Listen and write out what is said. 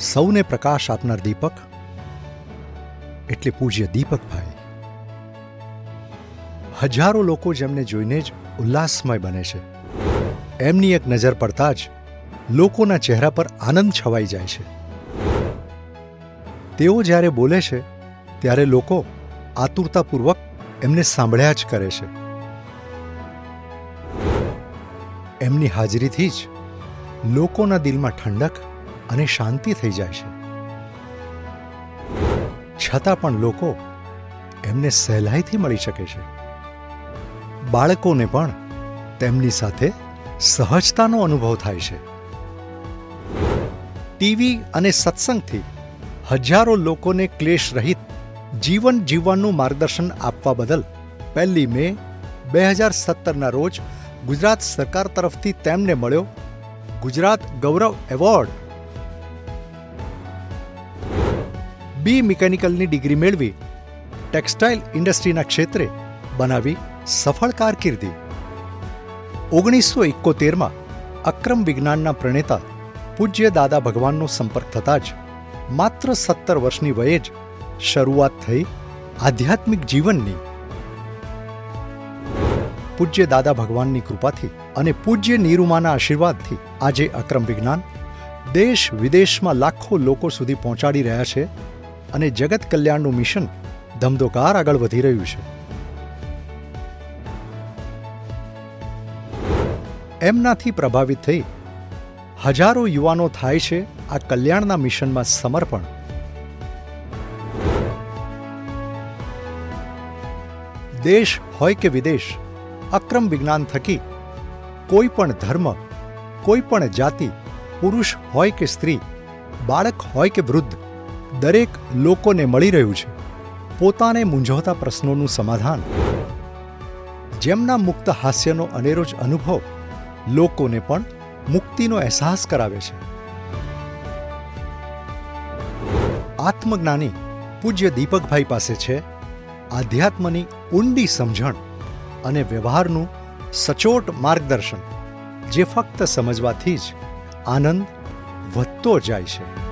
સૌને પ્રકાશ આપનાર દીપક એટલે પૂજ્ય દીપકભાઈ. હજારો લોકો જેમને જોઈને જ ઉલ્લાસમય બને છે. એમની એક નજર પડતા જ લોકોના ચહેરા પર આનંદ છવાઈ જાય છે. તેઓ જ્યારે બોલે છે, ત્યારે લોકો આતુરતાપૂર્વક એમને સાંભળ્યા જ કરે છે. એમની હાજરીથી જ લોકોના દિલમાં ઠંડક અને શાંતિ થઈ જાય છે. છતાં પણ લોકો એમને સહેલાઈથી મળી શકે છે. બાળકોને પણ તેમની સાથે સહજતાનો અનુભવ થાય છે. ટીવી અને સત્સંગથી હજારો લોકોને ક્લેશ રહિત જીવન જીવવાનું માર્ગદર્શન આપવા બદલ પહેલી મે બે હજાર સત્તરના રોજ ગુજરાત સરકાર તરફથી તેમને મળ્યો ગુજરાત ગૌરવ એવોર્ડ બી મિકેનિકલની ડિગ્રી મેળવી ટેક્સટાઇલ ઇન્ડસ્ટ્રીના ક્ષેત્રે બનાવી સફળ કારકિર્દી. ઓગણીસો એકોતેરમાં અક્રમ વિજ્ઞાનના પ્રણેતા પૂજ્ય દાદા ભગવાનનો સંપર્ક થતાં જ માત્ર સત્તર વર્ષની વયે જ શરૂઆત થઈ આધ્યાત્મિક જીવનની. પૂજ્ય દાદા ભગવાનની કૃપાથી અને પૂજ્ય નીરુમાના આશીર્વાદથી આજે અક્રમ વિજ્ઞાન દેશ વિદેશમાં લાખો લોકો સુધી પહોંચાડી રહ્યા છે અને જગત કલ્યાણનું મિશન ધમધોકાર આગળ વધી રહ્યું છે. એમનાથી પ્રભાવિત થઈ હજારો યુવાનો થાય છે આ કલ્યાણના મિશનમાં સમર્પણ. દેશ હોય કે વિદેશ, અક્રમ વિજ્ઞાન થકી કોઈ પણ ધર્મ, કોઈ પણ જાતિ, પુરુષ હોય કે સ્ત્રી, બાળક હોય કે વૃદ્ધ દરેક લોકોને મળી રહ્યું છે. પોતાને મૂંઝવતા પ્રશ્નોનું સમાધાન. જેમના મુક્ત હાસ્યનો અનેરો જ અનુભવ લોકોને પણ મુક્તિનો અહેસાસ કરાવે છે. આત્મજ્ઞાની પૂજ્ય દીપકભાઈ પાસે છે આધ્યાત્મની ઊંડી સમજણ અને વ્યવહારનું સચોટ માર્ગદર્શન, જે ફક્ત સમજવાથી જ આનંદ વધતો જાય છે.